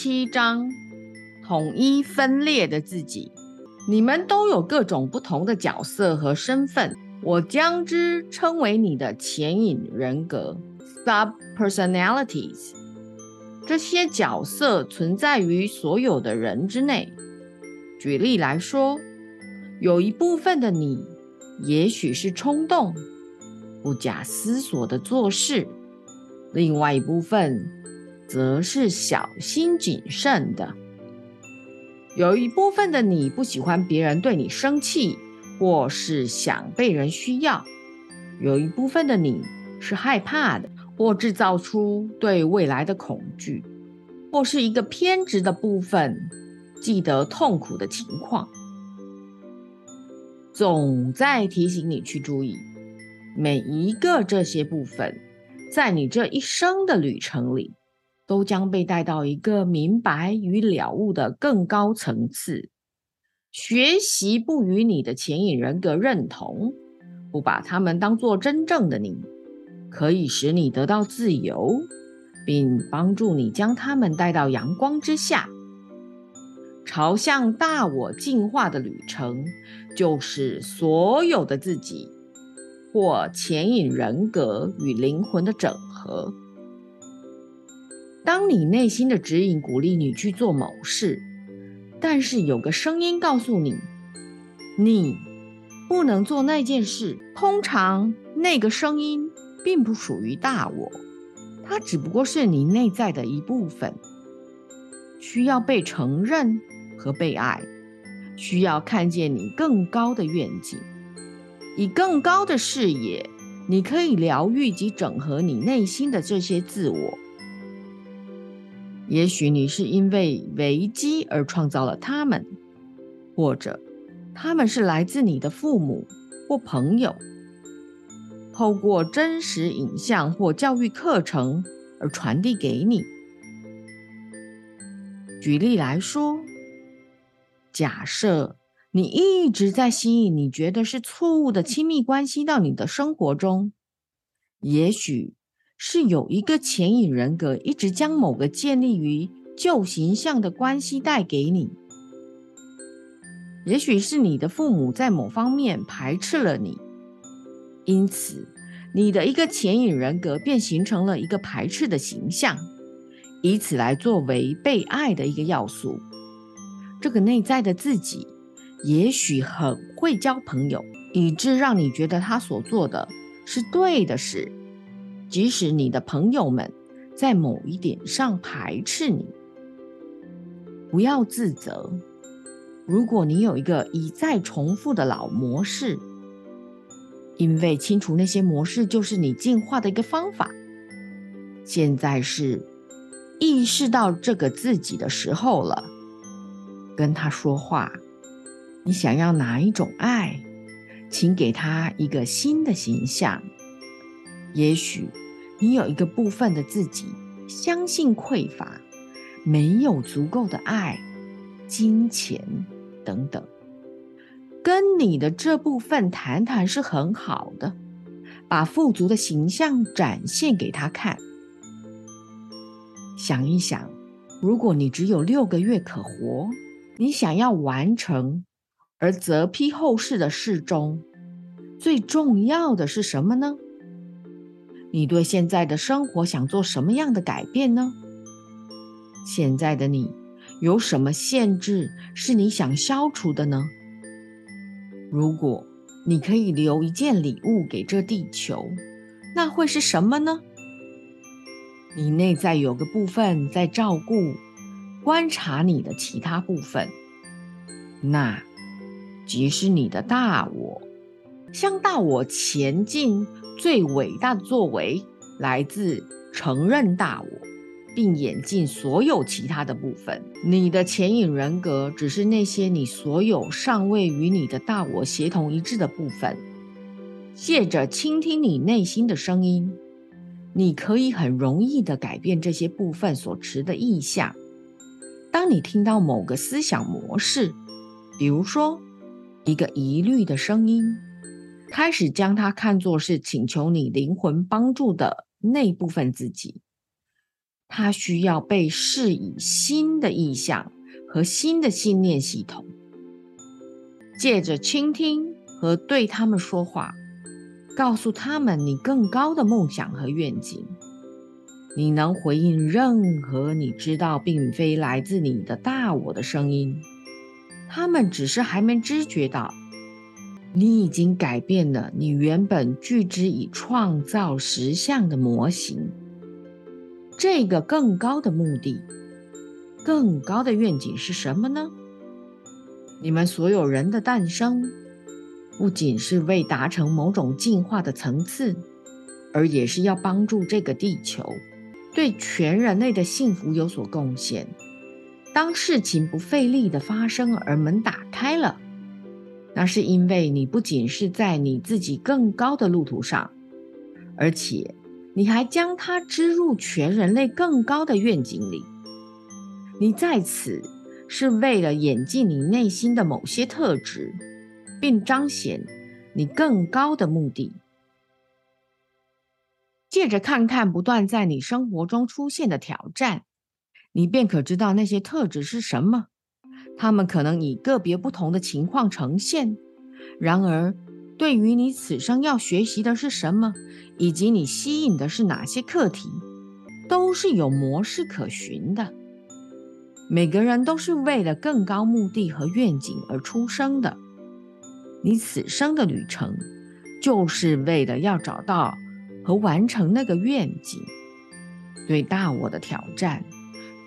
七章，统一分裂的自己。你们都有各种不同的角色和身份，我将之称为你的潜隐人格 （sub-personalities）。这些角色存在于所有的人之内。举例来说，有一部分的你，也许是冲动、不假思索的做事；另外一部分，则是小心谨慎的。有一部分的你不喜欢别人对你生气，或是想被人需要；有一部分的你是害怕的。或制造出对未来的恐惧，或是一个偏执的部分，记得痛苦的情况，总在提醒你去注意每一个这些部分，在你这一生的旅程里，都将被带到一个明白与了悟的更高层次。学习不与你的潜隐人格认同，不把他们当做真正的你。可以使你得到自由，并帮助你将他们带到阳光之下，朝向大我进化的旅程，就是所有的自己或潜隐人格与灵魂的整合。当你内心的指引鼓励你去做某事，但是有个声音告诉你，你不能做那件事。通常那个声音。并不属于大我，它只不过是你内在的一部分，需要被承认和被爱，需要看见你更高的愿景，以更高的视野，你可以疗愈及整合你内心的这些自我。也许你是因为危机而创造了他们，或者他们是来自你的父母或朋友。透过真实影像或教育课程而传递给你。举例来说，假设你一直在吸引你觉得是错误的亲密关系到你的生活中，也许是有一个潜影人格一直将某个建立于旧形象的关系带给你。也许是你的父母在某方面排斥了你。因此，你的一个潜影人格便形成了一个排斥的形象，以此来作为被爱的一个要素。这个内在的自己也许很会交朋友，以致让你觉得他所做的是对的事，即使你的朋友们在某一点上排斥你。不要自责，如果你有一个一再重复的老模式。因为清除那些模式就是你进化的一个方法。现在是意识到这个自己的时候了，跟他说话。你想要哪一种爱，请给他一个新的形象。也许你有一个部分的自己相信匮乏，没有足够的爱、金钱等等。跟你的这部分谈谈是很好的，把富足的形象展现给他看。想一想，如果你只有六个月可活，你想要完成而择批后事的事中，最重要的是什么呢？你对现在的生活想做什么样的改变呢？现在的你有什么限制是你想消除的呢？如果你可以留一件礼物给这地球，那会是什么呢？你内在有个部分在照顾、观察你的其他部分，那即是你的大我。向大我前进，最伟大的作为来自承认大我。并演进所有其他的部分。你的潜影人格只是那些你所有尚未与你的大我协同一致的部分。借着倾听你内心的声音，你可以很容易的改变这些部分所持的意向。当你听到某个思想模式，比如说一个疑虑的声音，开始将它看作是请求你灵魂帮助的那部分自己。它需要被释以新的意象和新的信念系统，借着倾听和对他们说话，告诉他们你更高的梦想和愿景。你能回应任何你知道并非来自你的大我的声音，他们只是还没知觉到，你已经改变了你原本具之以创造实相的模型。这个更高的目的、更高的愿景是什么呢？你们所有人的诞生，不仅是为达成某种进化的层次，而也是要帮助这个地球。对全人类的幸福有所贡献。当事情不费力的发生，而门打开了，那是因为你不仅是在你自己更高的路途上，而且你还将它织入全人类更高的愿景里。你在此是为了演进你内心的某些特质，并彰显你更高的目的。借着看看不断在你生活中出现的挑战，你便可知道那些特质是什么。他们可能以个别不同的情况呈现。然而，对于你此生要学习的是什么，以及你吸引的是哪些课题，都是有模式可循的。每个人都是为了更高目的和愿景而出生的。你此生的旅程，就是为了要找到。和完成那个愿景，对大我的挑战，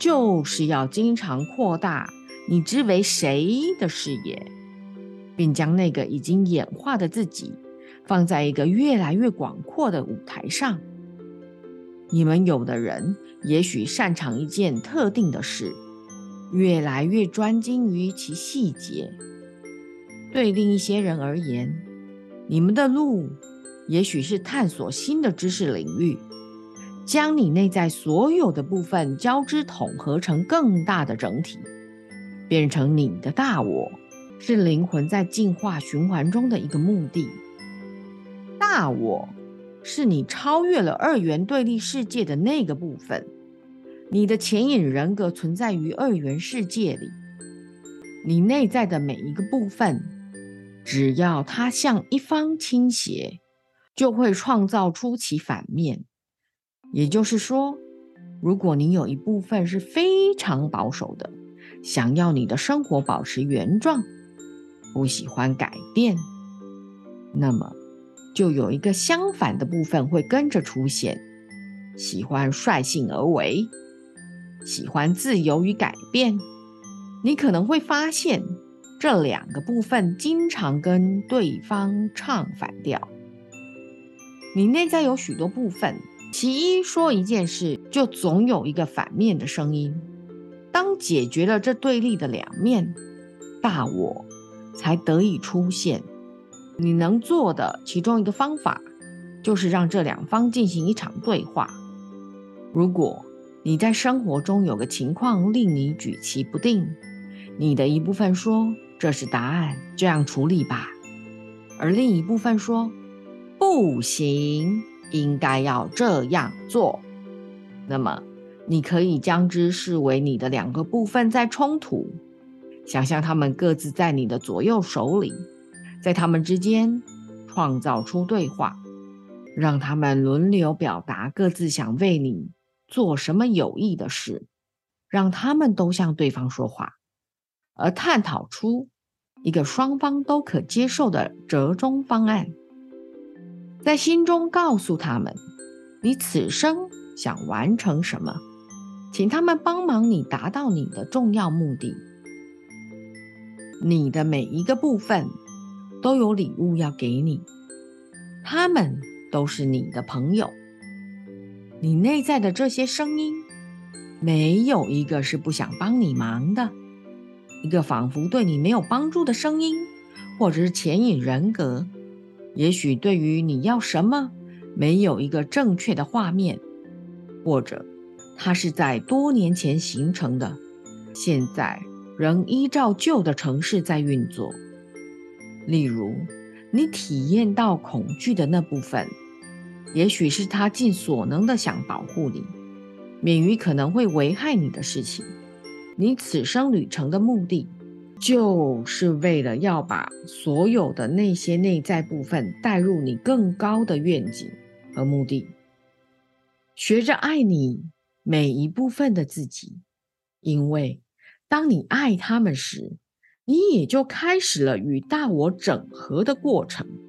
就是要经常扩大你之为谁的视野，并将那个已经演化的自己放在一个越来越广阔的舞台上。你们有的人也许擅长一件特定的事，越来越专精于其细节；对另一些人而言，你们的路。也许是探索新的知识领域，将你内在所有的部分交织统合成更大的整体，变成你的大我，是灵魂在进化循环中的一个目的。大我是你超越了二元对立世界的那个部分，你的潜引人格存在于二元世界里，你内在的每一个部分，只要它向一方倾斜。就会创造出其反面，也就是说，如果你有一部分是非常保守的，想要你的生活保持原状，不喜欢改变，那么就有一个相反的部分会跟着出现，喜欢率性而为，喜欢自由与改变。你可能会发现，这两个部分经常跟对方唱反调。你内在有许多部分，其一说一件事，就总有一个反面的声音。当解决了这对立的两面，大我才得以出现。你能做的其中一个方法，就是让这两方进行一场对话。如果你在生活中有个情况令你举棋不定，你的一部分说这是答案，这样处理吧，而另一部分说。不行，应该要这样做。那么，你可以将之视为你的两个部分在冲突。想象他们各自在你的左右手里，在他们之间创造出对话，让他们轮流表达各自想为你做什么有益的事，让他们都向对方说话，而探讨出一个双方都可接受的折中方案。在心中告诉他们，你此生想完成什么，请他们帮忙你达到你的重要目的。你的每一个部分都有礼物要给你，他们都是你的朋友。你内在的这些声音，没有一个是不想帮你忙的。一个仿佛对你没有帮助的声音，或者是潜引人格。也许对于你要什么，没有一个正确的画面，或者它是在多年前形成的，现在仍依照旧的城市在运作。例如，你体验到恐惧的那部分，也许是他尽所能的想保护你，免于可能会危害你的事情。你此生旅程的目的，就是为了要把所有的那些内在部分带入你更高的愿景和目的。学着爱你每一部分的自己，因为当你爱他们时，你也就开始了与大我整合的过程。